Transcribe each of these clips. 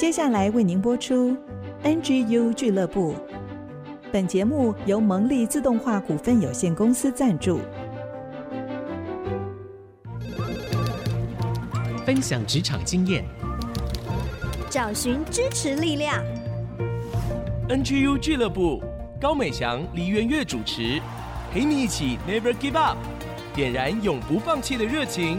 接下来为您播出 NGU 俱乐部。本节目由蒙利自动化股份有限公司赞助，分享职场经验，找寻支持力量。NGU 俱乐部，高美祥、李元月主持，陪你一起 Never Give Up，点燃永不放弃的热情。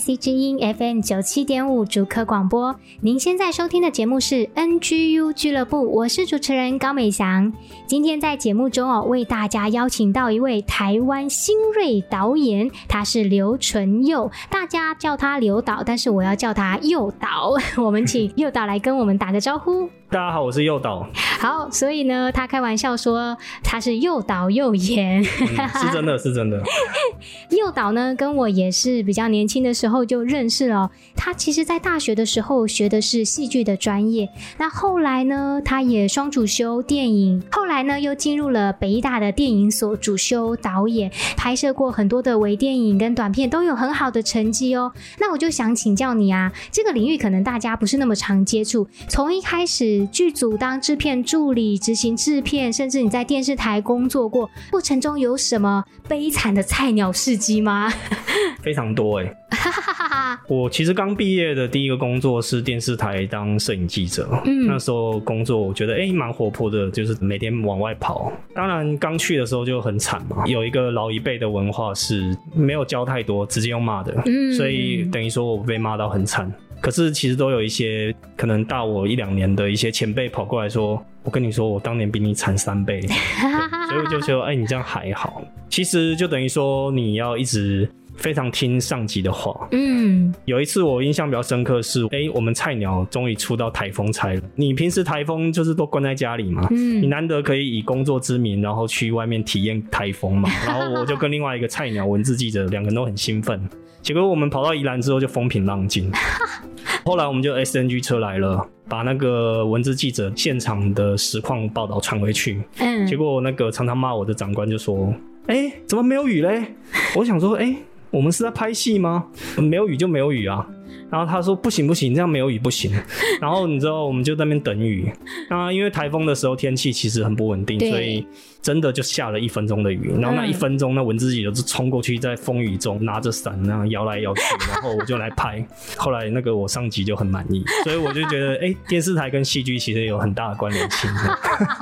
IC 之音 FM 九七点五竹科广播，您现在收听的节目是 NGU 俱乐部，我是主持人高美祥。今天在节目中哦，为大家邀请到一位台湾新锐导演，他是刘淳佑，大家叫他刘导，但是我要叫他佑导。我们请佑导来跟我们打个招呼。大家好，我是诱导。好，所以呢，他开玩笑说他是又导又演，嗯，是真的是真的。诱导呢，跟我也是比较年轻的时候就认识了。他其实，在大学的时候学的是戏剧的专业，那后来呢，他也双主修电影，后来呢，又进入了北艺大的电影所主修导演，拍摄过很多的微电影跟短片，都有很好的成绩哦。那我就想请教你啊，这个领域可能大家不是那么常接触，从一开始。剧组当制片助理、执行制片，甚至你在电视台工作过，过程中有什么悲惨的菜鸟事迹吗？非常多哎、欸。我其实刚毕业的第一个工作是电视台当摄影记者，嗯，那时候工作我觉得哎蛮活泼的，就是每天往外跑。当然刚去的时候就很惨嘛，有一个老一辈的文化是没有教太多，直接用骂的，嗯，所以等于说我被骂到很惨。可是其实都有一些可能大我一两年的一些前辈跑过来说：“我跟你说，我当年比你惨三倍。”所以我就说：“哎、欸，你这样还好。”其实就等于说你要一直非常听上级的话。嗯，有一次我印象比较深刻是：哎、欸，我们菜鸟终于出到台风差了。你平时台风就是都关在家里嘛，嗯，你难得可以以工作之名，然后去外面体验台风嘛。然后我就跟另外一个菜鸟文字记者两个人都很兴奋。结果我们跑到宜兰之后就风平浪静。后来我们就 SNG 车来了，把那个文字记者现场的实况报道传回去。嗯，结果那个常常骂我的长官就说：“哎、欸，怎么没有雨嘞？”我想说：“哎、欸，我们是在拍戏吗？没有雨就没有雨啊。”然后他说：“不行不行，这样没有雨不行。”然后你知道，我们就在那边等雨。那因为台风的时候天气其实很不稳定，所以。真的就下了一分钟的雨，然后那一分钟，那文字记者就冲过去，在风雨中拿着伞那样摇来摇去，然后我就来拍。后来那个我上级就很满意，所以我就觉得，哎、欸，电视台跟戏剧其实有很大的关联性，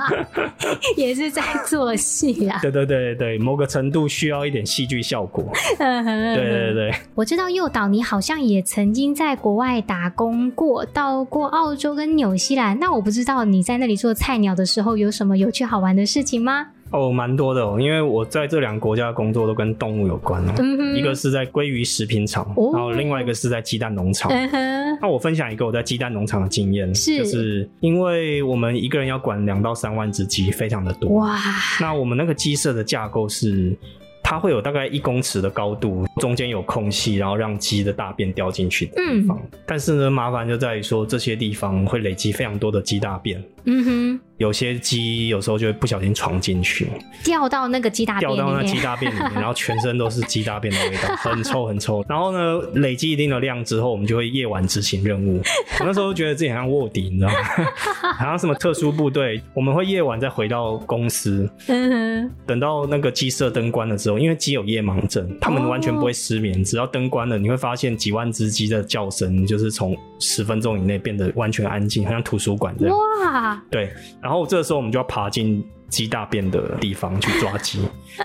也是在做戏啊。对对对对，某个程度需要一点戏剧效果。对对对，我知道诱导你好像也曾经在国外打工过，到过澳洲跟纽西兰。那我不知道你在那里做菜鸟的时候有什么有趣好玩的事情吗？哦，蛮多的哦，因为我在这两个国家工作都跟动物有关哦。嗯、一个是在鲑鱼食品厂，哦，然后另外一个是在鸡蛋农场，嗯。那我分享一个我在鸡蛋农场的经验，是就是因为我们一个人要管两到三万只鸡，非常的多。哇！那我们那个鸡舍的架构是。它会有大概一公尺的高度，中间有空隙，然后让鸡的大便掉进去的地方。嗯。但是呢，麻烦就在于说，这些地方会累积非常多的鸡大便。嗯哼。有些鸡有时候就会不小心闯进去，掉到那个鸡大便，掉到那鸡大便里面，然后全身都是鸡大便的味道，很臭很臭。然后呢，累积一定的量之后，我们就会夜晚执行任务。我那时候觉得自己好像卧底，你知道吗？好像什么特殊部队，我们会夜晚再回到公司。嗯哼。等到那个鸡舍灯关了之后，因为鸡有夜盲症，他们完全不会失眠。只要灯关了，你会发现几万只鸡的叫声就是从十分钟以内变得完全安静，好像图书馆这样。哇。对。然后这个时候我们就要爬进鸡大便的地方去抓鸡。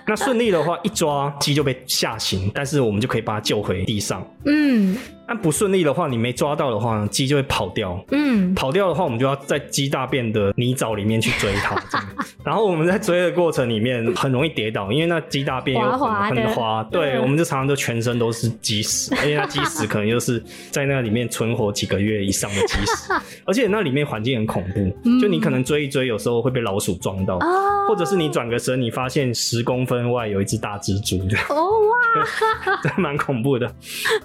那顺利的话，一抓鸡就被吓醒，但是我们就可以把它救回地上。嗯。但不顺利的话，你没抓到的话，鸡就会跑掉。嗯，跑掉的话，我们就要在鸡大便的泥沼里面去追它。然后我们在追的过程里面很容易跌倒，因为那鸡大便又很滑滑很滑。对，嗯、我们就常常就全身都是鸡屎，而且那鸡屎可能就是在那里面存活几个月以上的鸡屎，而且那里面环境很恐怖，嗯、就你可能追一追，有时候会被老鼠撞到，哦、或者是你转个身，你发现十公分外有一只大蜘蛛。哦哇，这蛮恐怖的。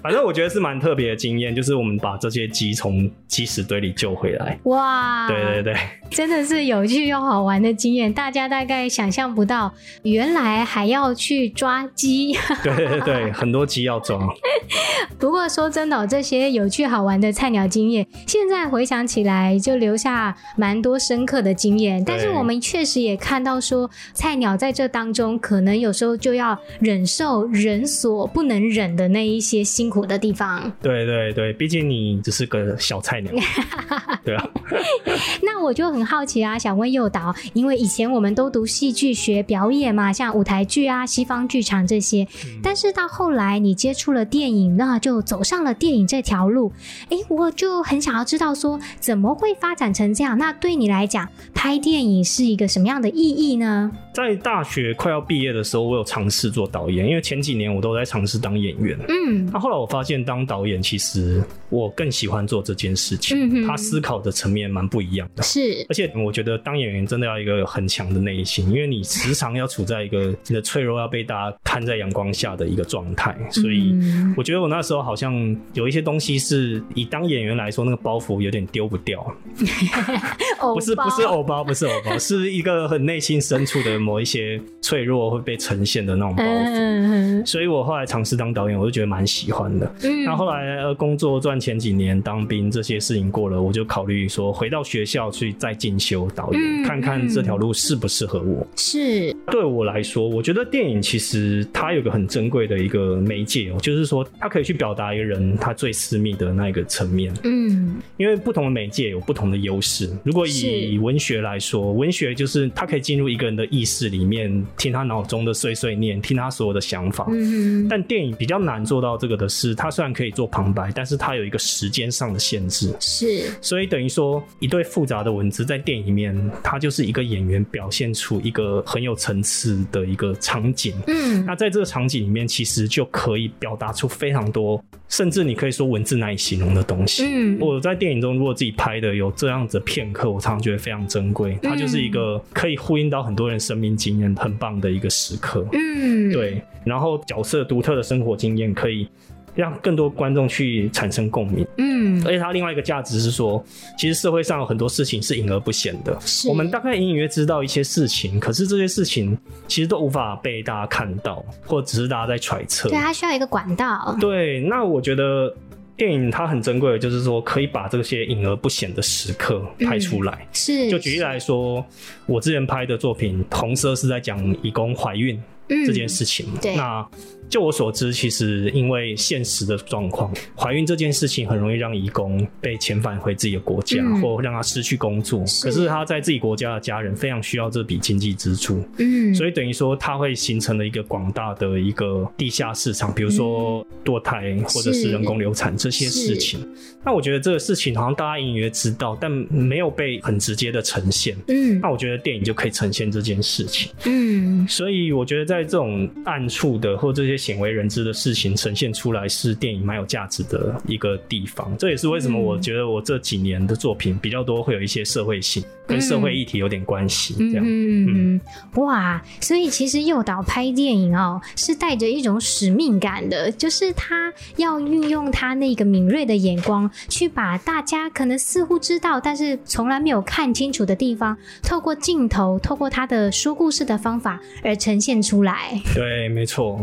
反正我觉得是蛮特别的经验，就是我们把这些鸡从鸡屎堆里救回来。哇，对对对，真的是有趣又好玩的经验。大家大概想象不到，原来还要去抓鸡。对对对，很多鸡要抓。不过说真的喔，这些有趣好玩的菜鸟经验，现在回想起来就留下蛮多深刻的经验。但是我们确实也看到说，菜鸟在这当中可能有时候就要忍受人所不能忍的那一些辛苦的地方。对对对，毕竟你只是个小菜鸟。对啊。那我就很好奇啊，想问诱导，因为以前我们都读戏剧学表演嘛，像舞台剧啊、西方剧场这些，嗯、但是到后来你接触了电影，那就走上了电影这条路。哎，我就很想要知道说，怎么会发展成这样？那对你来讲，拍电影是一个什么样的意义呢？在大学快要毕业的时候，我有尝试做导演，因为前几年我都在尝试当演员。嗯，那后来我发现当导演其实我更喜欢做这件事情。嗯，他思考的层面蛮不一样的。是，而且我觉得当演员真的要一个很强的内心，因为你时常要处在一个你的脆弱要被大家看在阳光下的一个状态。所以我觉得我那时候好像有一些东西是以当演员来说，那个包袱有点丢不掉。不是不是偶包，不是偶包，是一个很内心深处的。某一些脆弱会被呈现的那种包袱，嗯、所以我后来尝试当导演，我就觉得蛮喜欢的。嗯，那后来工作赚钱几年，当兵这些事情过了，我就考虑说回到学校去再进修导演，嗯、看看这条路适不适合我。是，对我来说，我觉得电影其实它有个很珍贵的一个媒介哦，就是说它可以去表达一个人他最私密的那一个层面。嗯，因为不同的媒介有不同的优势。如果以文学来说，文学就是它可以进入一个人的意识。里面听他脑中的碎碎念，听他所有的想法。嗯哼，但电影比较难做到这个的是，它虽然可以做旁白，但是它有一个时间上的限制。是，所以等于说一对复杂的文字在电影里面，它就是一个演员表现出一个很有层次的一个场景。嗯，那在这个场景里面，其实就可以表达出非常多，甚至你可以说文字难以形容的东西。嗯，我在电影中如果自己拍的有这样子的片刻，我常常觉得非常珍贵。它就是一个可以呼应到很多人生命经验很棒的一个时刻，嗯，对。然后角色独特的生活经验可以让更多观众去产生共鸣，嗯。而且它另外一个价值是说，其实社会上有很多事情是隐而不显的，是我们大概隐隐约知道一些事情，可是这些事情其实都无法被大家看到，或者只是大家在揣测。对，它需要一个管道。对，那我觉得。电影它很珍贵的，就是说可以把这些隐而不显的时刻拍出来。嗯、是，就举例来说，我之前拍的作品《红色》是在讲义工怀孕这件事情。嗯、对，那。就我所知，其实因为现实的状况，怀孕这件事情很容易让移工被遣返回自己的国家，嗯、或让他失去工作。是可是他在自己国家的家人非常需要这笔经济支出，嗯，所以等于说他会形成了一个广大的一个地下市场，比如说堕胎或者是人工流产这些事情。那我觉得这个事情好像大家隐约知道，但没有被很直接的呈现。嗯，那我觉得电影就可以呈现这件事情。嗯，所以我觉得在这种暗处的或这些。鲜为人知的事情呈现出来是电影蛮有价值的一个地方，这也是为什么我觉得我这几年的作品比较多会有一些社会性，跟社会议题有点关系。这样，嗯嗯，哇，所以其实诱导拍电影哦，是带着一种使命感的，就是他要运用他那个敏锐的眼光，去把大家可能似乎知道，但是从来没有看清楚的地方，透过镜头，透过他的说故事的方法而呈现出来。对，没错。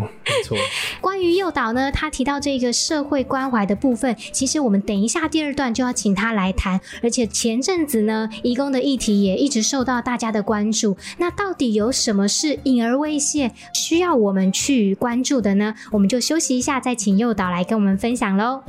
关于诱导呢，他提到这个社会关怀的部分，其实我们等一下第二段就要请他来谈。而且前阵子呢，义工的议题也一直受到大家的关注。那到底有什么是隐而未现，需要我们去关注的呢？我们就休息一下，再请诱导来跟我们分享喽。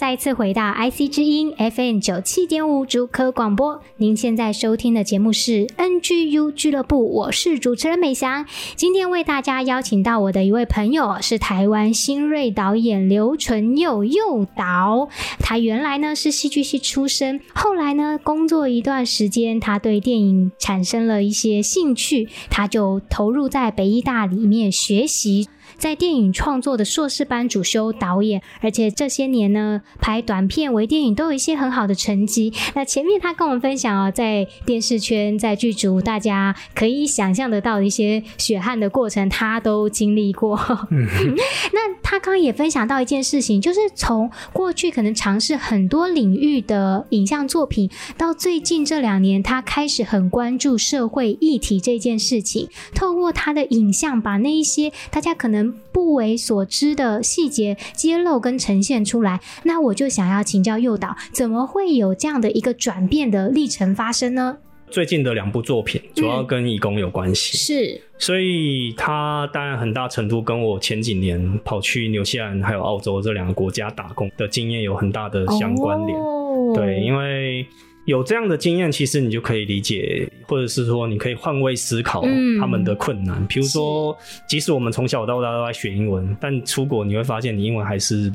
再次回到 IC 之音 FM 九七点五竹科广播。您现在收听的节目是 NGU 俱乐部，我是主持人美翔。今天为大家邀请到我的一位朋友是台湾新锐导演刘淳佑佑导。他原来呢是戏剧系出身，后来呢工作一段时间，他对电影产生了一些兴趣，他就投入在北艺大里面学习。在电影创作的硕士班主修导演，而且这些年呢，拍短片、微电影都有一些很好的成绩。那前面他跟我们分享啊，在电视圈、在剧组，大家可以想象得到的一些血汗的过程，他都经历过。嗯、那他刚刚也分享到一件事情，就是从过去可能尝试很多领域的影像作品，到最近这两年，他开始很关注社会议题这件事情，透过他的影像，把那一些大家可能。不为所知的细节揭露跟呈现出来，那我就想要请教诱导，怎么会有这样的一个转变的历程发生呢？最近的两部作品主要跟义工有关系，嗯，是，所以它当然很大程度跟我前几年跑去纽西兰还有澳洲这两个国家打工的经验有很大的相关联。哦，对，因为。有这样的经验，其实你就可以理解，或者是说你可以换位思考他们的困难。比、嗯、如说，即使我们从小到大都在学英文，但出国你会发现，你英文还是。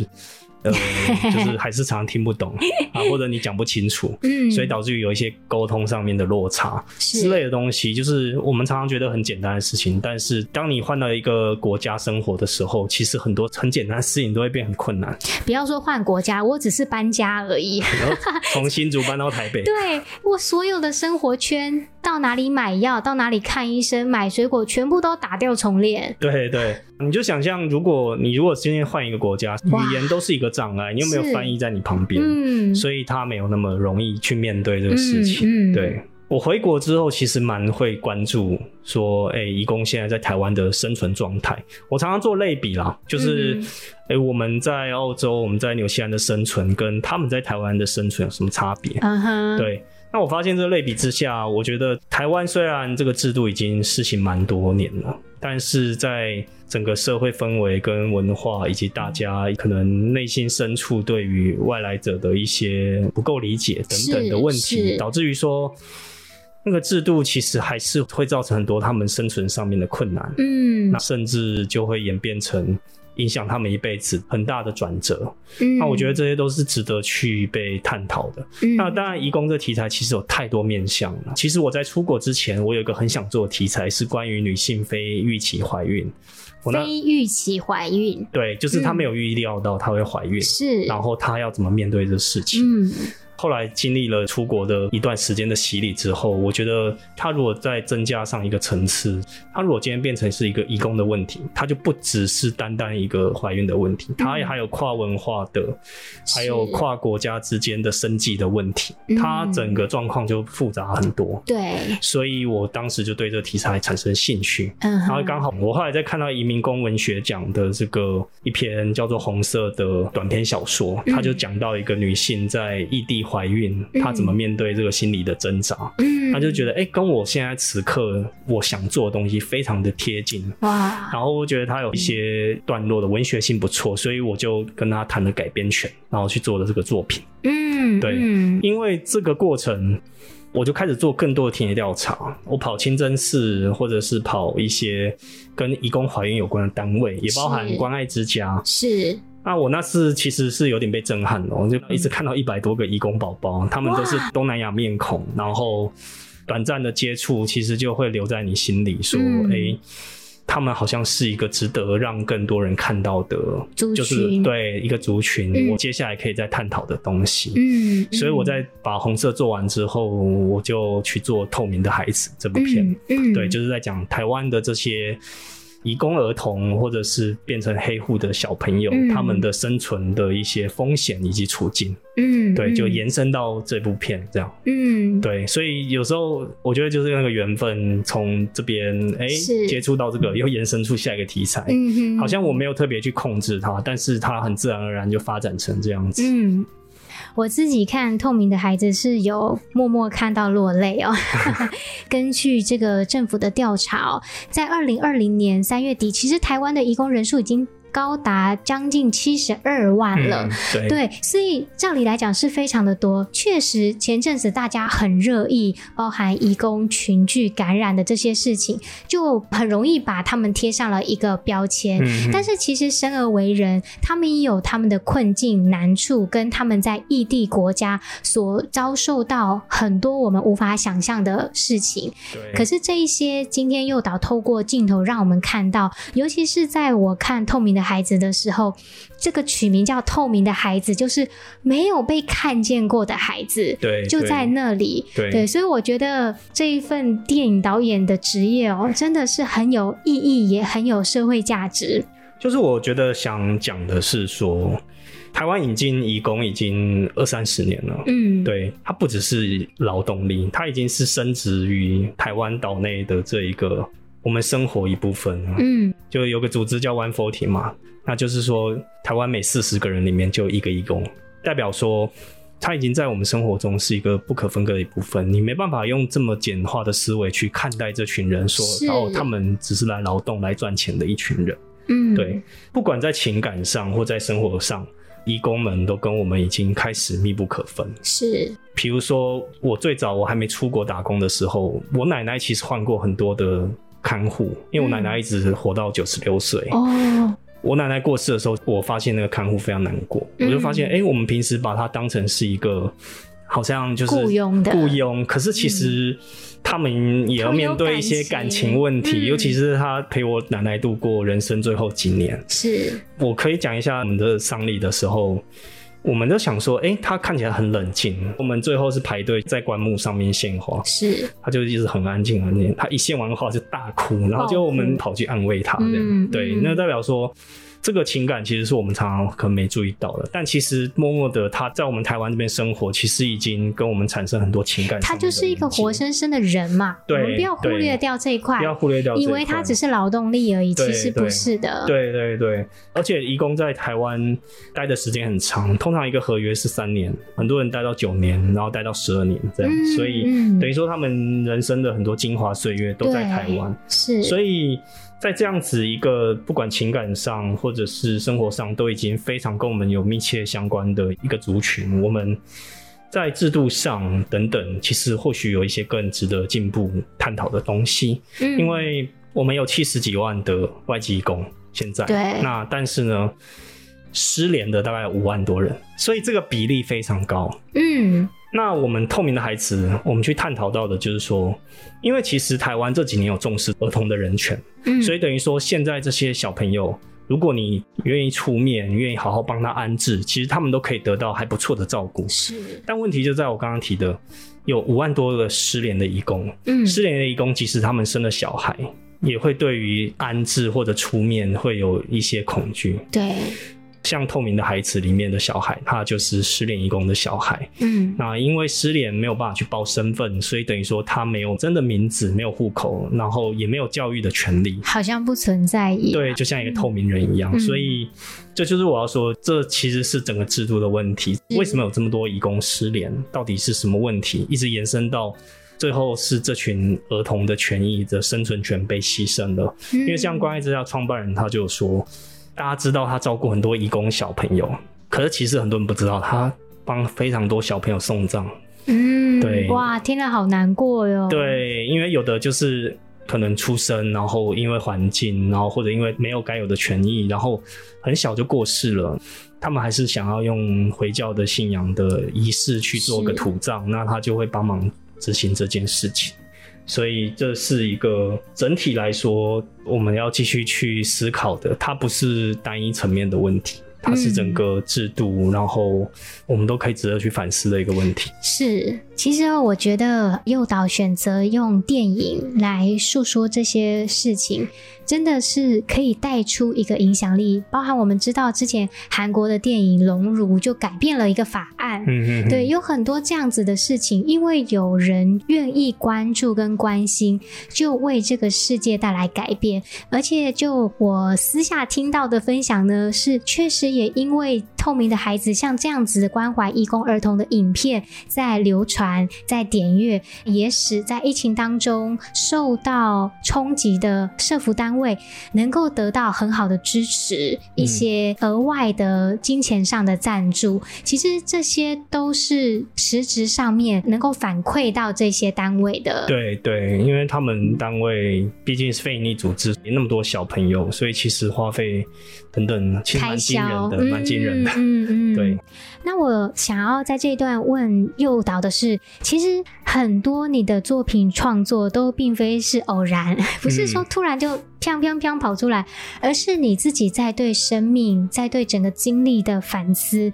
呃，就是还是常常听不懂 啊，或者你讲不清楚，嗯，所以导致于有一些沟通上面的落差之类的东西，就是我们常常觉得很简单的事情，但是当你换到一个国家生活的时候，其实很多很简单的事情都会变很困难。不要说换国家，我只是搬家而已，从新竹搬到台北，对，我所有的生活圈，到哪里买药，到哪里看医生，买水果，全部都打掉重练。对对，你就想象，如果你如果今天换一个国家，语言都是一个。障碍，你又没有翻译在你旁边？嗯，所以他没有那么容易去面对这个事情。嗯，嗯对，我回国之后，其实蛮会关注说，哎、欸，移工现在在台湾的生存状态。我常常做类比啦，就是，哎、嗯欸，我们在澳洲，我们在纽西兰的生存，跟他们在台湾的生存有什么差别？嗯哼，对。那我发现这类比之下，我觉得台湾虽然这个制度已经实行蛮多年了，但是在整个社会氛围跟文化，以及大家可能内心深处对于外来者的一些不够理解等等的问题，导致于说那个制度其实还是会造成很多他们生存上面的困难。嗯，那甚至就会演变成。影响他们一辈子很大的转折，嗯，那我觉得这些都是值得去被探讨的。嗯，那当然，移工这题材其实有太多面向了。其实我在出国之前，我有一个很想做的题材是关于女性非预期怀孕。非预期怀孕，对，就是她没有预料到她会怀孕，是，然后她要怎么面对这事情？嗯。后来经历了出国的一段时间的洗礼之后，我觉得他如果再增加上一个层次，他如果今天变成是一个移工的问题，他就不只是单单一个怀孕的问题，他也还有跨文化的，还有跨国家之间的生计的问题，他整个状况就复杂很多。对，所以我当时就对这个题材产生兴趣。嗯，然后刚好我后来在看到移民工文学奖的这个一篇叫做《红色》的短篇小说，他就讲到一个女性在异地。怀孕，她怎么面对这个心理的挣扎？嗯，她就觉得，哎、欸，跟我现在此刻我想做的东西非常的贴近。哇！然后我觉得她有一些段落的文学性不错，所以我就跟她谈了改编权，然后去做了这个作品。嗯，对，因为这个过程，我就开始做更多的田野调查。我跑清真寺，或者是跑一些跟移工怀孕有关的单位，也包含关爱之家。是。是那我那次其实是有点被震撼了，我就一直看到一百多个移工宝宝，他们都是东南亚面孔，然后短暂的接触，其实就会留在你心里，说，哎、欸，他们好像是一个值得让更多人看到的，就是对一个族群，我接下来可以再探讨的东西。嗯，所以我在把红色做完之后，我就去做透明的孩子这部片，嗯，对，就是在讲台湾的这些。移工儿童，或者是变成黑户的小朋友，嗯，他们的生存的一些风险以及处境，嗯，对，就延伸到这部片这样，嗯，对，所以有时候我觉得就是那个缘分，从这边哎接触到这个，又延伸出下一个题材，嗯，好像我没有特别去控制它，但是它很自然而然就发展成这样子，嗯。我自己看《透明的孩子》是有默默看到落泪哦。根据这个政府的调查哦，在二零二零年三月底，其实台湾的移工人数已经高达将近七十二万了。嗯、对，对，所以照理来讲是非常的多。确实，前阵子大家很热议，包含移工群聚感染的这些事情，就很容易把他们贴上了一个标签。嗯、但是其实生而为人，他们也有他们的困境难处，跟他们在异地国家所遭受到很多我们无法想象的事情。对。可是这一些，今天诱导透过镜头让我们看到，尤其是在我看《透明的孩子》的时候，这个取名叫“透明的孩子”，就是没有被看见过的孩子。对。就在那里。对。对，所以我觉得这一份电影导演的职业哦，真的是很有意义，也很有社会价值。就是我觉得想讲的是说。台湾引进移工已经二三十年了，嗯，对，它不只是劳动力，它已经是升值于台湾岛内的这一个我们生活一部分。嗯，就有个组织叫 One Forty 嘛，那就是说台湾每四十个人里面就一个义工，代表说他已经在我们生活中是一个不可分割的一部分。你没办法用这么简化的思维去看待这群人，说然后他们只是来劳动来赚钱的一群人。嗯，对，不管在情感上或在生活上。义工们都跟我们已经开始密不可分。是，比如说我最早我还没出国打工的时候，我奶奶其实换过很多的看护，因为我奶奶一直活到九十六岁。哦，我奶奶过世的时候，我发现那个看护非常难过，嗯、我就发现，哎、欸，我们平时把她当成是一个。好像就是雇佣的。雇佣，可是其实他们也要面对一些感情。问题，嗯、尤其是他陪我奶奶度过人生最后几年。是，我可以讲一下我们的丧礼的时候，我们都想说，哎、欸，他看起来很冷静。我们最后是排队在棺木上面献花，是，他就一直很安静，很安静。他一献完花就大哭，然后就我们跑去安慰他，这样、嗯、对，那代表说。这个情感其实是我们常常可能没注意到的，但其实默默的他在我们台湾这边生活，其实已经跟我们产生很多情感。他就是一个活生生的人嘛，对，我们不要忽略掉这一块，不要忽略掉，以为他只是劳动力而已，其实不是的。对对对，而且移工在台湾待的时间很长，通常一个合约是三年，很多人待到九年，然后待到十二年这样，嗯、所以、嗯、等于说他们人生的很多精华岁月都在台湾，是，所以。在这样子一个不管情感上或者是生活上都已经非常跟我们有密切相关的一个族群，我们在制度上等等，其实或许有一些更值得进步探讨的东西。嗯，因为我们有七十几万的外籍工，现在对，那但是呢，失联的大概五万多人，所以这个比例非常高。嗯。那我们透明的孩子，我们去探讨到的就是说，因为其实台湾这几年有重视儿童的人权，嗯，所以等于说现在这些小朋友，如果你愿意出面，愿意好好帮他安置，其实他们都可以得到还不错的照顾。是，但问题就在我刚刚提的，有五万多个失联的义工，嗯，失联的义工即使他们生了小孩，也会对于安置或者出面会有一些恐惧。对。像透明的孩子里面的小孩，他就是失联义工的小孩。嗯，那因为失联没有办法去报身份，所以等于说他没有真的名字，没有户口，然后也没有教育的权利，好像不存在一样。对，就像一个透明人一样。嗯，所以这就是我要说，这其实是整个制度的问题。为什么有这么多义工失联？到底是什么问题？一直延伸到最后是这群儿童的权益的生存权被牺牲了。嗯，因为像关爱之家创办人他就说。大家知道他照顾很多移工小朋友，可是其实很多人不知道，他帮非常多小朋友送葬。嗯，对，哇，听了好难过哟。对，因为有的就是可能出生，然后因为环境，然后或者因为没有该有的权益，然后很小就过世了。他们还是想要用回教的信仰的仪式去做个土葬，那他就会帮忙执行这件事情。所以这是一个整体来说，我们要继续去思考的，它不是单一层面的问题。它是整个制度，嗯，然后我们都可以值得去反思的一个问题。是，其实我觉得诱导选择用电影来诉说这些事情，真的是可以带出一个影响力。包含我们知道之前韩国的电影《熔炉》就改变了一个法案，嗯嗯，对，有很多这样子的事情，因为有人愿意关注跟关心，就为这个世界带来改变。而且就我私下听到的分享呢，是确实。也因为透明的孩子像这样子关怀义工儿童的影片在流传，在点阅，也使在疫情当中受到冲击的社福单位能够得到很好的支持，一些额外的金钱上的赞助。嗯、其实这些都是实质上面能够反馈到这些单位的。对对，因为他们单位毕竟是非营利组织，那么多小朋友，所以其实花费等等其实蛮惊人的，蛮惊人的。嗯嗯，对。那我想要在这一段问诱导的是，其实很多你的作品创作都并非是偶然，不是说突然就砰砰砰跑出来，而是你自己在对生命、在对整个经历的反思。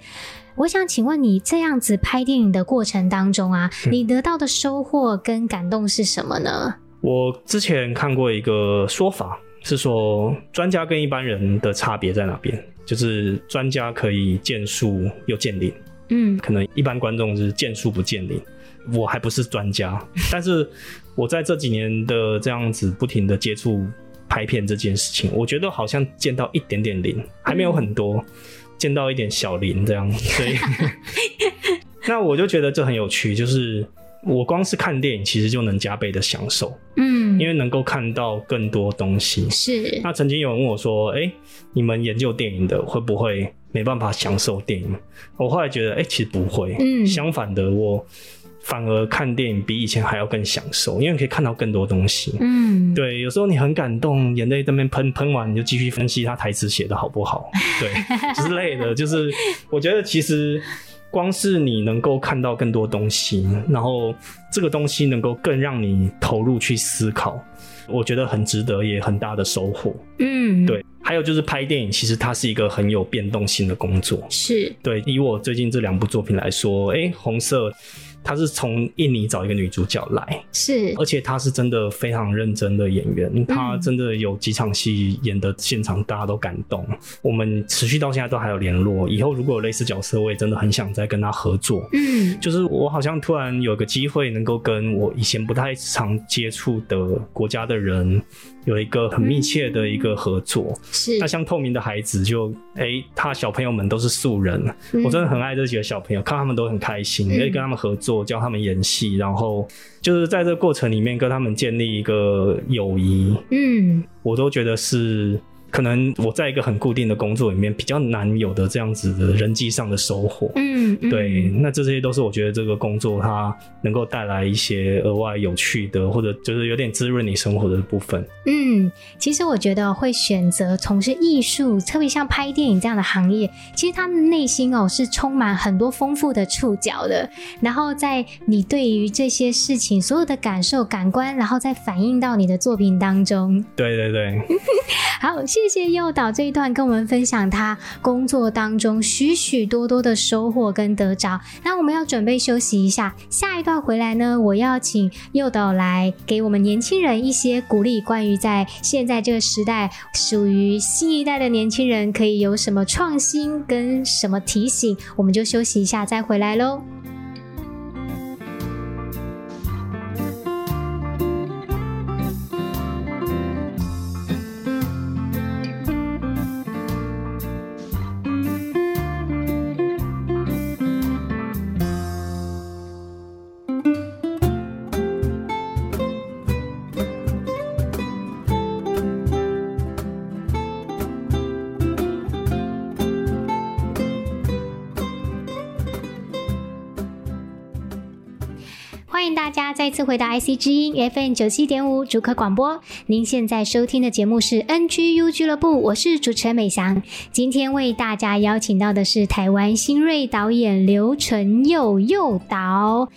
我想请问你，这样子拍电影的过程当中啊，你得到的收获跟感动是什么呢？我之前看过一个说法，是说专家跟一般人的差别在哪边？就是专家可以见树又见林，嗯，可能一般观众是见树不见林。我还不是专家，但是我在这几年的这样子不停的接触拍片这件事情，我觉得好像见到一点点林，还没有很多。嗯见到一点小林这样，所以 那我就觉得这很有趣，就是我光是看电影，其实就能加倍的享受，嗯，因为能够看到更多东西。是。那曾经有人问我说：“哎、欸，你们研究电影的会不会没办法享受电影？”我后来觉得，哎、欸，其实不会，嗯，相反的，我。反而看电影比以前还要更享受，因为你可以看到更多东西。嗯，对，有时候你很感动，眼泪在那边喷，喷完你就继续分析他台词写的好不好，对 之类的。就是我觉得其实光是你能够看到更多东西，然后这个东西能够更让你投入去思考，我觉得很值得，也很大的收获。嗯，对。还有就是拍电影，其实它是一个很有变动性的工作。是，对。以我最近这两部作品来说，哎、欸，红色。他是从印尼找一个女主角来，是，而且他是真的非常认真的演员，他真的有几场戏演的现场大家都感动，我们持续到现在都还有联络。以后如果有类似角色，我也真的很想再跟他合作。嗯，就是我好像突然有个机会能够跟我以前不太常接触的国家的人有一个很密切的一个合作。是，那像透明的孩子就，就、欸、哎，他小朋友们都是素人，我真的很爱这几个小朋友，看他们都很开心，可以跟他们合作。我教他们演戏，然后就是在这个过程里面跟他们建立一个友谊，嗯，我都觉得是。可能我在一个很固定的工作里面比较难有的这样子的人际上的收获，嗯，对，那这些都是我觉得这个工作它能够带来一些额外有趣的，或者就是有点滋润你生活的部分。嗯，其实我觉得会选择从事艺术，特别像拍电影这样的行业，其实他们内心哦是充满很多丰富的触角的。然后在你对于这些事情所有的感受、感官，然后再反映到你的作品当中。对对对，好，谢。谢谢诱导这一段跟我们分享他工作当中许许多多的收获跟得着。那我们要准备休息一下，下一段回来呢，我要请诱导来给我们年轻人一些鼓励，关于在现在这个时代，属于新一代的年轻人可以有什么创新跟什么提醒。我们就休息一下，再回来喽。回到 IC 之音 FM 九七点五主客广播。您现在收听的节目是 NGU 俱乐部，我是主持人美翔。今天为大家邀请到的是台湾新锐导演刘承佑佑导。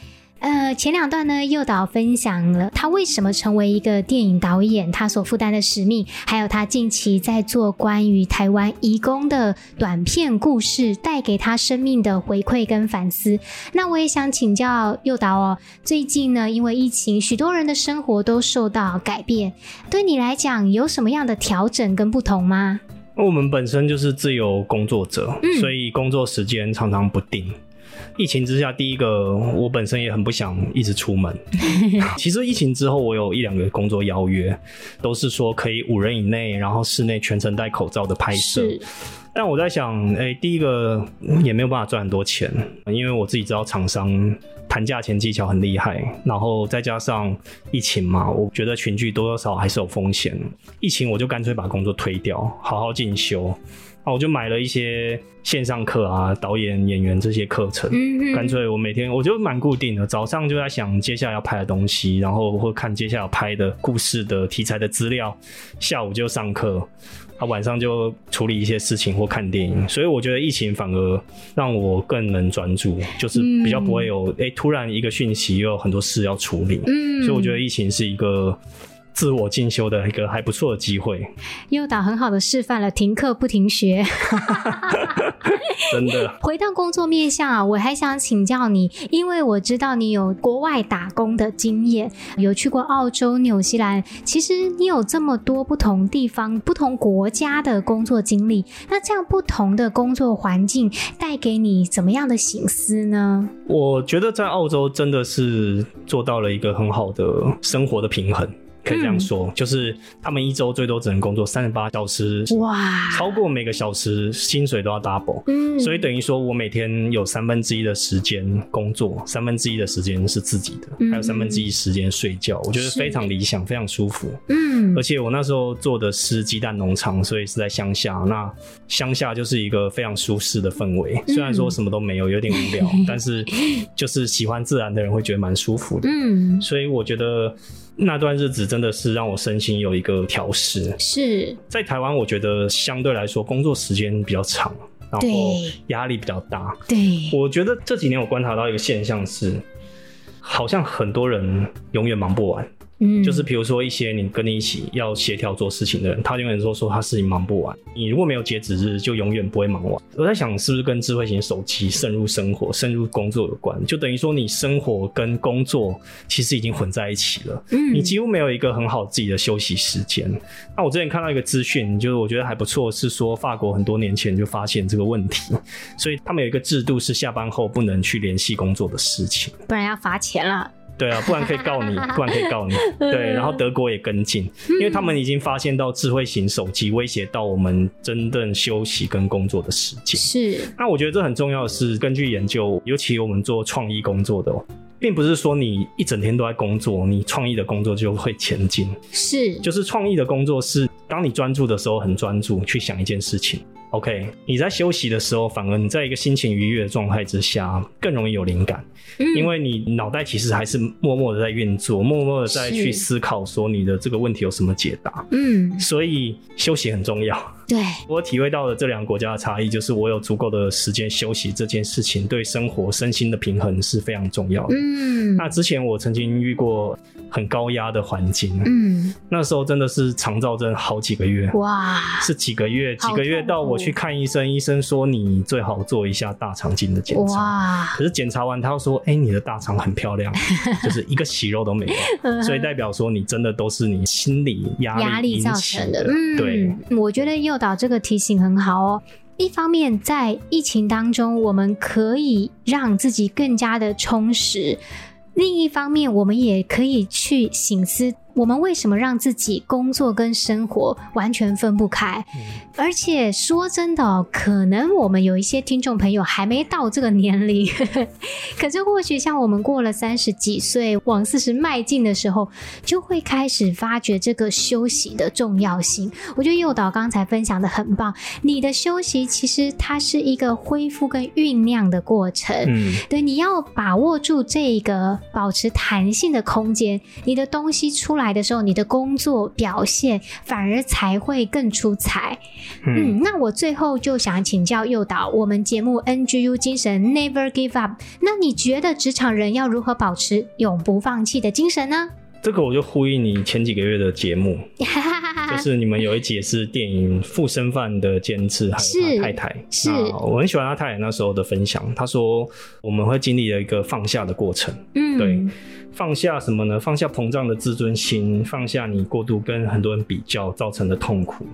呃，前两段呢，诱导分享了他为什么成为一个电影导演，他所负担的使命，还有他近期在做关于台湾移工的短片故事，带给他生命的回馈跟反思。那我也想请教诱导哦，最近呢，因为疫情，许多人的生活都受到改变，对你来讲有什么样的调整跟不同吗？我们本身就是自由工作者，嗯，所以工作时间常常不定。疫情之下，第一个我本身也很不想一直出门。其实疫情之后，我有一两个工作邀约，都是说可以五人以内，然后室内全程戴口罩的拍摄。但我在想，哎、欸，第一个也没有办法赚很多钱，因为我自己知道厂商谈价钱技巧很厉害，然后再加上疫情嘛，我觉得群聚多多少少还是有风险。疫情我就干脆把工作推掉，好好进修。啊，我就买了一些线上课啊，导演、演员这些课程。干脆我每天我就蛮固定的，早上就在想接下来要拍的东西，然后会看接下来要拍的故事的题材的资料，下午就上课，啊，晚上就处理一些事情或看电影。所以我觉得疫情反而让我更能专注，就是比较不会有哎、欸、突然一个讯息又有很多事要处理。嗯，所以我觉得疫情是一个。自我进修的一个还不错的机会，诱导很好的示范了停课不停学，真的。回到工作面向啊，我还想请教你，因为我知道你有国外打工的经验，有去过澳洲、纽西兰，其实你有这么多不同地方、不同国家的工作经历，那这样不同的工作环境带给你怎么样的醒思呢？我觉得在澳洲真的是做到了一个很好的生活的平衡。可以这样说，嗯、就是他们一周最多只能工作三十八小时，哇，超过每个小时薪水都要 double，嗯，所以等于说我每天有三分之一的时间工作，三分之一的时间是自己的，嗯、还有三分之一时间睡觉，我觉得非常理想，非常舒服，嗯，而且我那时候做的是鸡蛋农场，所以是在乡下，那乡下就是一个非常舒适的氛围，虽然说什么都没有，有点无聊，嗯、但是就是喜欢自然的人会觉得蛮舒服的，嗯，所以我觉得。那段日子真的是让我身心有一个调试。是在台湾，我觉得相对来说工作时间比较长，然后压力比较大。对，我觉得这几年我观察到一个现象是，好像很多人永远忙不完。嗯，就是比如说一些你跟你一起要协调做事情的人，他永远说说他事情忙不完。你如果没有截止日，就永远不会忙完。我在想，是不是跟智慧型手机渗入生活、渗入工作有关？就等于说你生活跟工作其实已经混在一起了。嗯，你几乎没有一个很好自己的休息时间。那我之前看到一个资讯，就是我觉得还不错，是说法国很多年前就发现这个问题，所以他们有一个制度是下班后不能去联系工作的事情，不然要罚钱了。对啊，不然可以告你，不然可以告你。对，然后德国也跟进，因为他们已经发现到智慧型手机威胁到我们真正休息跟工作的时间。是。那我觉得这很重要的是，根据研究，尤其我们做创意工作的，并不是说你一整天都在工作，你创意的工作就会前进。是。就是创意的工作是，当你专注的时候很专注去想一件事情。OK，你在休息的时候，反而你在一个心情愉悦的状态之下，更容易有灵感，嗯、因为你脑袋其实还是默默的在运作，默默的在去思考说你的这个问题有什么解答。嗯，所以休息很重要。对，我体会到了这两个国家的差异，就是我有足够的时间休息这件事情，对生活身心的平衡是非常重要的。嗯，那之前我曾经遇过很高压的环境，嗯，那时候真的是长照症好几个月，哇，是几个月，几个月到我去看医生，医生说你最好做一下大肠镜的检查，哇，可是检查完他又说，哎、欸，你的大肠很漂亮，就是一个息肉都没有，所以代表说你真的都是你心理压力造成的。嗯，对，我觉得又。诱导这个提醒很好哦。一方面，在疫情当中，我们可以让自己更加的充实；另一方面，我们也可以去醒思。我们为什么让自己工作跟生活完全分不开？而且说真的哦，可能我们有一些听众朋友还没到这个年龄，可是或许像我们过了三十几岁，往四十迈进的时候，就会开始发觉这个休息的重要性。我觉得诱导刚才分享的很棒，你的休息其实它是一个恢复跟酝酿的过程。嗯，对，你要把握住这个保持弹性的空间，你的东西出来。来的时候，你的工作表现反而才会更出彩。嗯，嗯，那我最后就想请教诱导，我们节目 NGU 精神 Never Give Up。那你觉得职场人要如何保持永不放弃的精神呢？这个我就呼应你前几个月的节目，就是你们有一集是电影《附身犯》的监制，还有他太太。是，我很喜欢他太太那时候的分享。他说我们会经历了一个放下的过程。嗯，对。放下什么呢？放下膨胀的自尊心，放下你过度跟很多人比较造成的痛苦，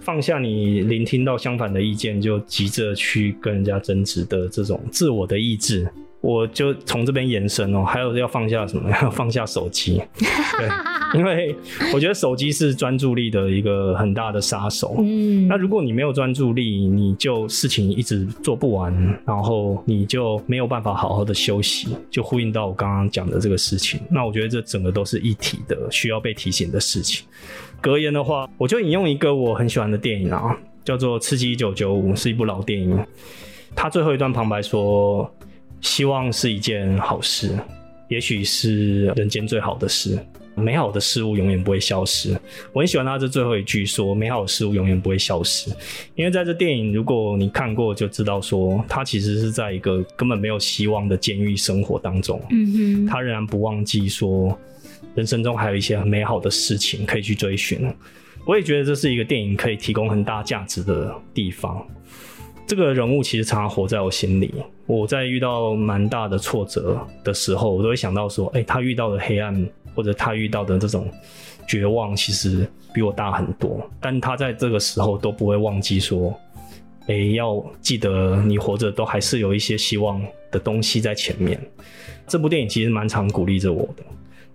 放下你聆听到相反的意见就急着去跟人家争执的这种自我的意志。我就从这边延伸哦，还有要放下什么？要 放下手机，对，因为我觉得手机是专注力的一个很大的杀手。嗯，那如果你没有专注力，你就事情一直做不完，然后你就没有办法好好的休息，就呼应到我刚刚讲的这个事情。那我觉得这整个都是一体的，需要被提醒的事情。格言的话，我就引用一个我很喜欢的电影啊，叫做《刺激一九九五》，是一部老电影。他最后一段旁白说。希望是一件好事，也许是人间最好的事。美好的事物永远不会消失。我很喜欢他这最后一句说：“美好的事物永远不会消失。”因为在这电影，如果你看过，就知道说他其实是在一个根本没有希望的监狱生活当中。嗯哼，他仍然不忘记说，人生中还有一些很美好的事情可以去追寻。我也觉得这是一个电影可以提供很大价值的地方。这个人物其实常常活在我心里。我在遇到蛮大的挫折的时候，我都会想到说：“哎，他遇到的黑暗，或者他遇到的这种绝望，其实比我大很多。”但他在这个时候都不会忘记说：“哎，要记得你活着都还是有一些希望的东西在前面。”这部电影其实蛮常鼓励着我的，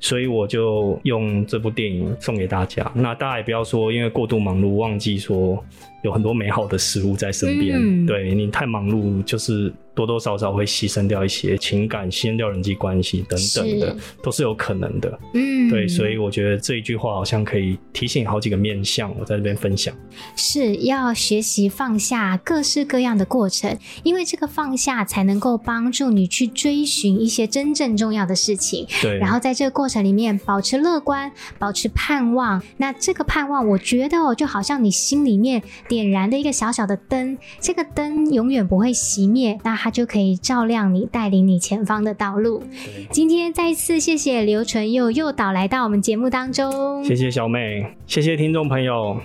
所以我就用这部电影送给大家。那大家也不要说因为过度忙碌忘记说有很多美好的事物在身边。嗯、对，你太忙碌就是。多多少少会牺牲掉一些情感，牺牲掉人际关系等等的，都是有可能的。嗯，对，所以我觉得这一句话好像可以提醒好几个面向，我在这边分享。是要学习放下各式各样的过程，因为这个放下才能够帮助你去追寻一些真正重要的事情。对，然后在这个过程里面保持乐观，保持盼望。那这个盼望，我觉得哦，就好像你心里面点燃的一个小小的灯，这个灯永远不会熄灭。那它就可以照亮你，带领你前方的道路。今天再一次谢谢刘纯佑诱导来到我们节目当中，谢谢小美，谢谢听众朋友。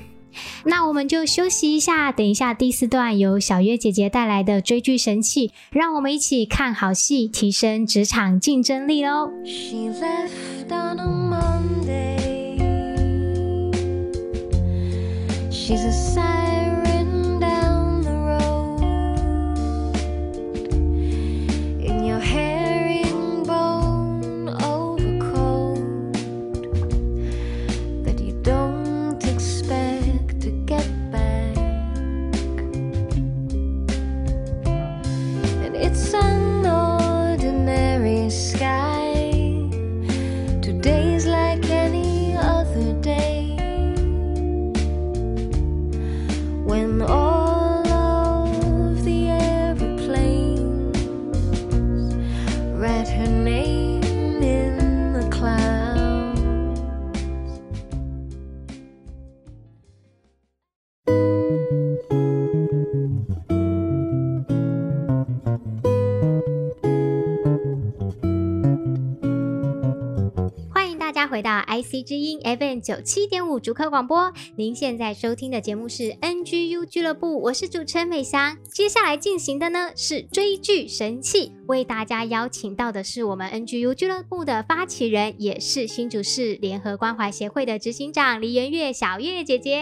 那我们就休息一下，等一下第四段由小月姐姐带来的追剧神器，让我们一起看好戏，提升职场竞争力喽。She left on a Monday. She's a read her name. IC 之音 FM 九七点五竹科广播，您现在收听的节目是 NGU 俱乐部，我是主持人美翔。接下来进行的呢是追剧神器，为大家邀请到的是我们 NGU 俱乐部的发起人，也是新竹市联合关怀协会的执行长黎元月小月姐姐。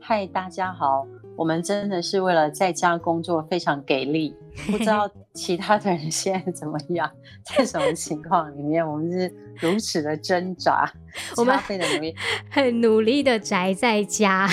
嗨，大家好，我们真的是为了在家工作非常给力，不知道其他的人现在怎么样，在什么情况里面，我们是如此的挣扎。我们非常努力，很努力的宅在家。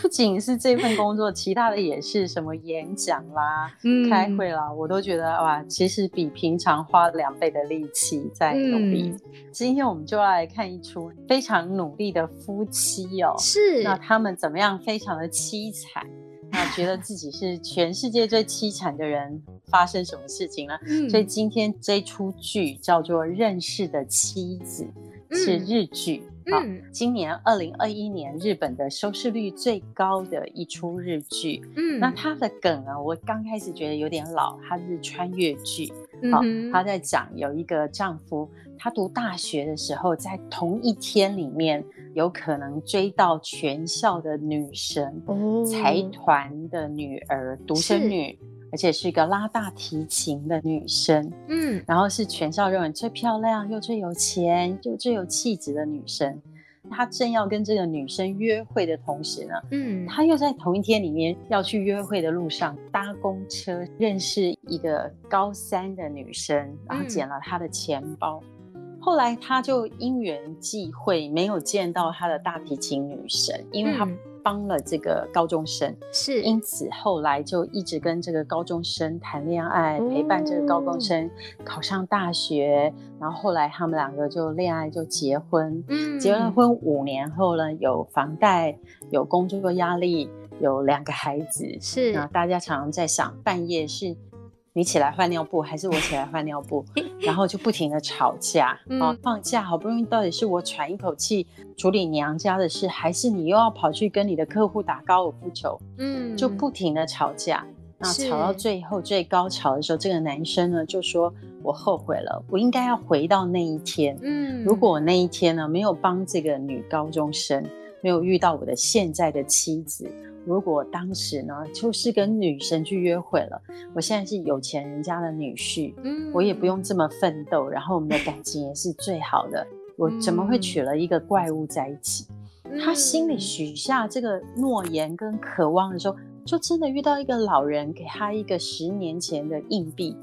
不仅是这份工作，其他的也是什么演讲啦、嗯、开会啦，我都觉得哇，其实比平常花两倍的力气在努力。嗯、今天我们就要来看一出非常努力的夫妻哦，是那他们怎么样？非常的凄惨，那觉得自己是全世界最凄惨的人，发生什么事情了？嗯、所以今天这出剧叫做《认识的妻子》。是日剧，好、今年二零二一年日本的收视率最高的一出日剧。嗯，那它的梗啊，我刚开始觉得有点老，它是穿越剧。好、嗯哼，他、哦、在讲有一个丈夫，他读大学的时候，在同一天里面有可能追到全校的女神，哦、财团的女儿，独生女。而且是一个拉大提琴的女生，嗯，然后是全校认为最漂亮又最有钱又最有气质的女生。他正要跟这个女生约会的同时呢，嗯，他又在同一天里面要去约会的路上搭公车，认识一个高三的女生，然后捡了她的钱包。嗯、后来他就因缘际会没有见到他的大提琴女神，因为他。帮了这个高中生，是。因此后来就一直跟这个高中生谈恋爱，哦，陪伴这个高中生考上大学，然后后来他们两个就恋爱就结婚，嗯，结了婚五年后呢，有房贷，有工作压力，有两个孩子，是，那大家常常在想半夜是。你起来换尿布，还是我起来换尿布？然后就不停的吵架。嗯、啊，放假好不容易，到底是我喘一口气处理娘家的事，还是你又要跑去跟你的客户打高尔夫球？嗯，就不停的吵架。那吵到最后最高潮的时候，这个男生呢就说：“我后悔了，我应该要回到那一天。嗯，如果我那一天呢没有帮这个女高中生，没有遇到我的现在的妻子。”如果当时呢，就是跟女神去约会了，我现在是有钱人家的女婿，嗯，我也不用这么奋斗，然后我们的感情也是最好的，我怎么会娶了一个怪物在一起？嗯，他心里许下这个诺言跟渴望的时候，就真的遇到一个老人，给他一个十年前的硬币，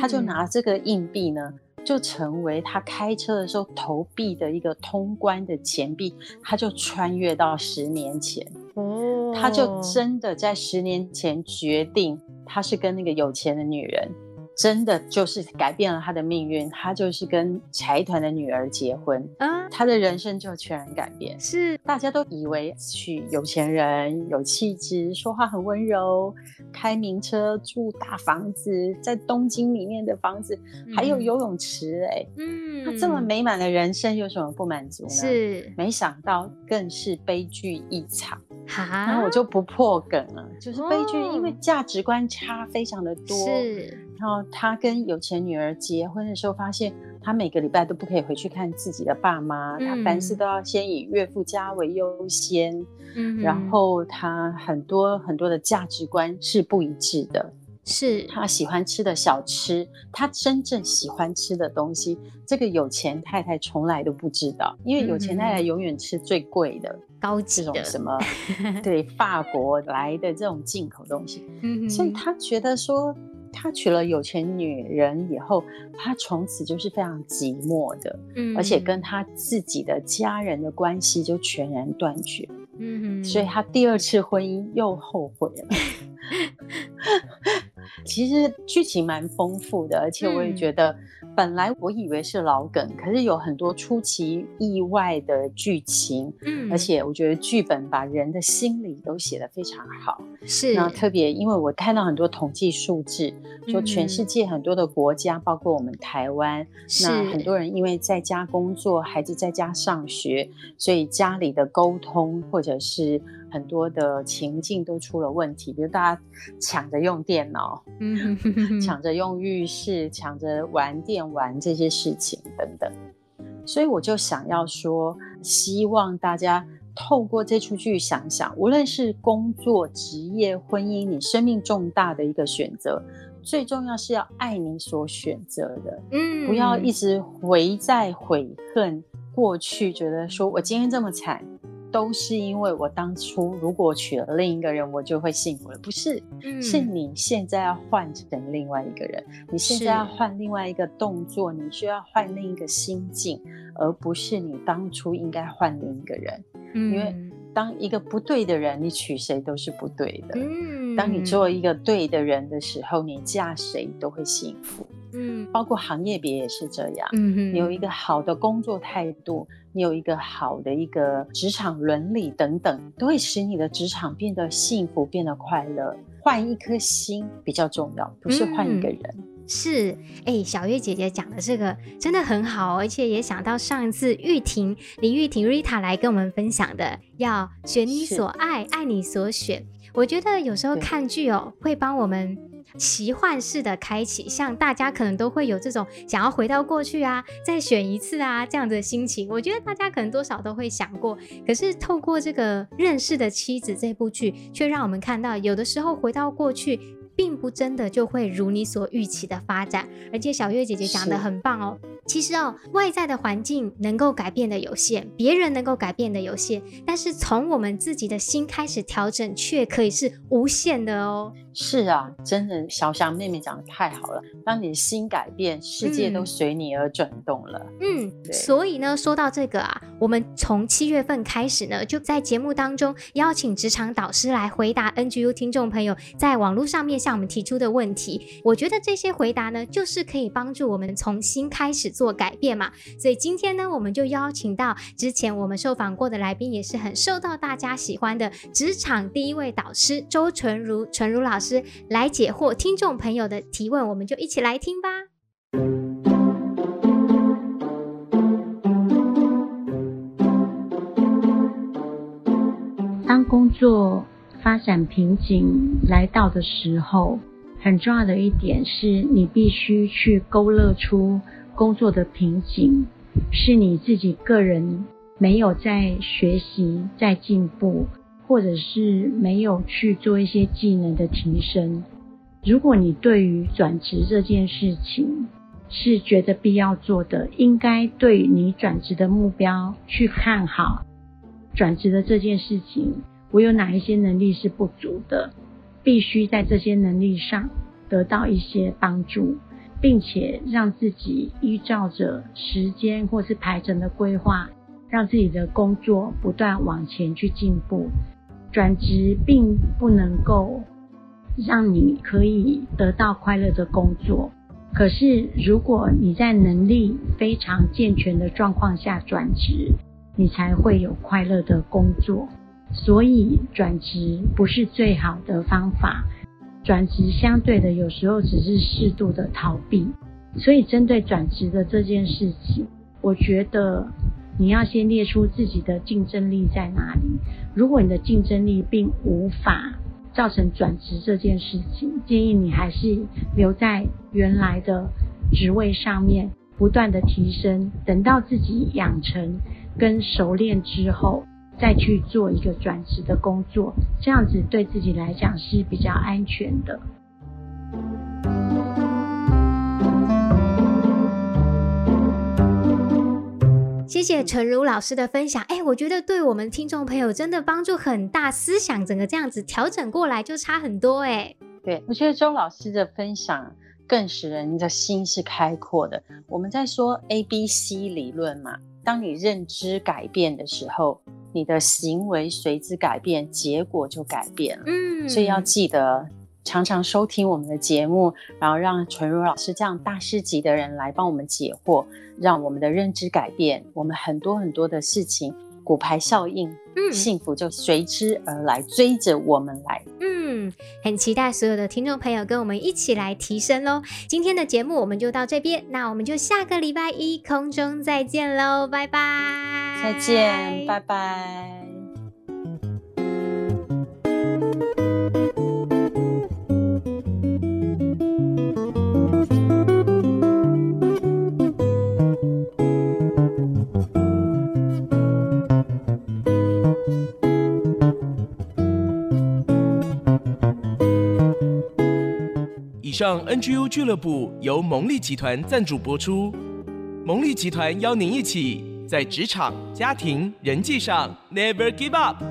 他就拿这个硬币呢，就成为他开车的时候投币的一个通关的钱币，他就穿越到十年前。哦，他就真的在十年前决定，他是跟那个有钱的女人，真的就是改变了他的命运。他就是跟财团的女儿结婚，啊，他的人生就全然改变。是，大家都以为娶有钱人，有气质，说话很温柔，开名车，住大房子，在东京里面的房子，嗯、还有游泳池，哎，嗯，他这么美满的人生有什么不满足呢？是，没想到更是悲剧一场。然后我就不破梗了，就是悲剧，因为价值观差非常的多。是，然后他跟有钱女儿结婚的时候，发现他每个礼拜都不可以回去看自己的爸妈，嗯、他凡事都要先以岳父家为优先。嗯，然后他很多很多的价值观是不一致的。是，他喜欢吃的小吃，他真正喜欢吃的东西，这个有钱太太从来都不知道，因为有钱太太永远吃最贵的。嗯高级的什么，对法国来的这种进口东西，所以他觉得说，他娶了有钱女人以后，他从此就是非常寂寞的，而且跟他自己的家人的关系就全然断绝，所以他。第二次婚姻又后悔了。其实剧情蛮丰富的，而且我也觉得，本来我以为是老梗，可是有很多出其意外的剧情，嗯，而且我觉得剧本把人的心理都写得非常好，是。那特别因为我看到很多统计数字，说全世界很多的国家，包括我们台湾，那很多人因为在家工作，孩子在家上学，所以家里的沟通或者是。很多的情境都出了问题，比如大家抢着用电脑，嗯，抢着用浴室，抢着玩电玩这些事情等等。所以我就想要说，希望大家透过这出剧想想，无论是工作、职业、婚姻，你生命重大的一个选择，最重要是要爱你所选择的，嗯，不要一直回在悔恨过去，觉得说我今天这么惨。都是因为我当初如果娶了另一个人，我就会幸福了。不是，嗯、是你现在要换成另外一个人，你现在要换另外一个动作，你需要换另一个心境，而不是你当初应该换另一个人。嗯、因为当一个不对的人，你娶谁都是不对的。嗯、当你做一个对的人的时候，你嫁谁都会幸福。嗯，包括行业别也是这样。嗯，你有一个好的工作态度，你有一个好的一个职场伦理等等，都会使你的职场变得幸福，变得快乐。换一颗心比较重要，不是换一个人。嗯、是，哎、欸，小月姐姐讲的这个真的很好，而且也想到上一次玉婷林玉婷 Rita 来跟我们分享的，要选你所爱，爱你所选。我觉得有时候看剧哦，会帮我们。奇幻式的开启，像大家可能都会有这种想要回到过去啊，再选一次啊这样的心情。我觉得大家可能多少都会想过。可是透过这个认识的妻子这部剧，却让我们看到，有的时候回到过去，并不真的就会如你所预期的发展。而且小月姐姐讲的很棒哦，其实哦，外在的环境能够改变的有限，别人能够改变的有限，但是从我们自己的心开始调整，却可以是无限的哦。是啊，真的，小翔妹妹讲的太好了。当你的心改变，世界都随你而转动了。嗯，所以呢，说到这个啊，我们从七月份开始呢，就在节目当中邀请职场导师来回答 NGU 听众朋友在网络上面向我们提出的问题。我觉得这些回答呢，就是可以帮助我们从心开始做改变嘛。所以今天呢，我们就邀请到之前我们受访过的来宾，也是很受到大家喜欢的职场第一位导师周纯如，纯如老师。来解惑听众朋友的提问，我们就一起来听吧。当工作发展瓶颈来到的时候，很重要的一点是你必须去勾勒出工作的瓶颈，是你自己个人没有在学习、在进步。或者是没有去做一些技能的提升。如果你对于转职这件事情是觉得必要做的，应该对你转职的目标去看好。转职的这件事情，我有哪一些能力是不足的，必须在这些能力上得到一些帮助，并且让自己依照着时间或是排程的规划，让自己的工作不断往前去进步。转职并不能够让你可以得到快乐的工作，可是如果你在能力非常健全的状况下转职，你才会有快乐的工作。所以转职不是最好的方法，转职相对的有时候只是适度的逃避。所以针对转职的这件事情，我觉得。你要先列出自己的竞争力在哪里。如果你的竞争力并无法造成转职这件事情，建议你还是留在原来的职位上面，不断的提升。等到自己养成跟熟练之后，再去做一个转职的工作，这样子对自己来讲是比较安全的。谢谢陈如老师的分享，哎，我觉得对我们听众朋友真的帮助很大，思想整个这样子调整过来就差很多，哎，对，我觉得周老师的分享更使人的心是开阔的。我们在说 A B C 理论嘛，当你认知改变的时候，你的行为随之改变，结果就改变了。嗯，所以要记得。常常收听我们的节目，然后让纯如老师这样大师级的人来帮我们解惑，让我们的认知改变，我们很多很多的事情，骨牌效应，嗯，幸福就随之而来，追着我们来。嗯，很期待所有的听众朋友跟我们一起来提升喽。今天的节目我们就到这边，那我们就下个礼拜一空中再见喽，拜拜，再见，拜拜。上 NGU 俱乐部由蒙利集团赞助播出，蒙利集团邀您一起在职场、家庭、人际上 Never Give Up。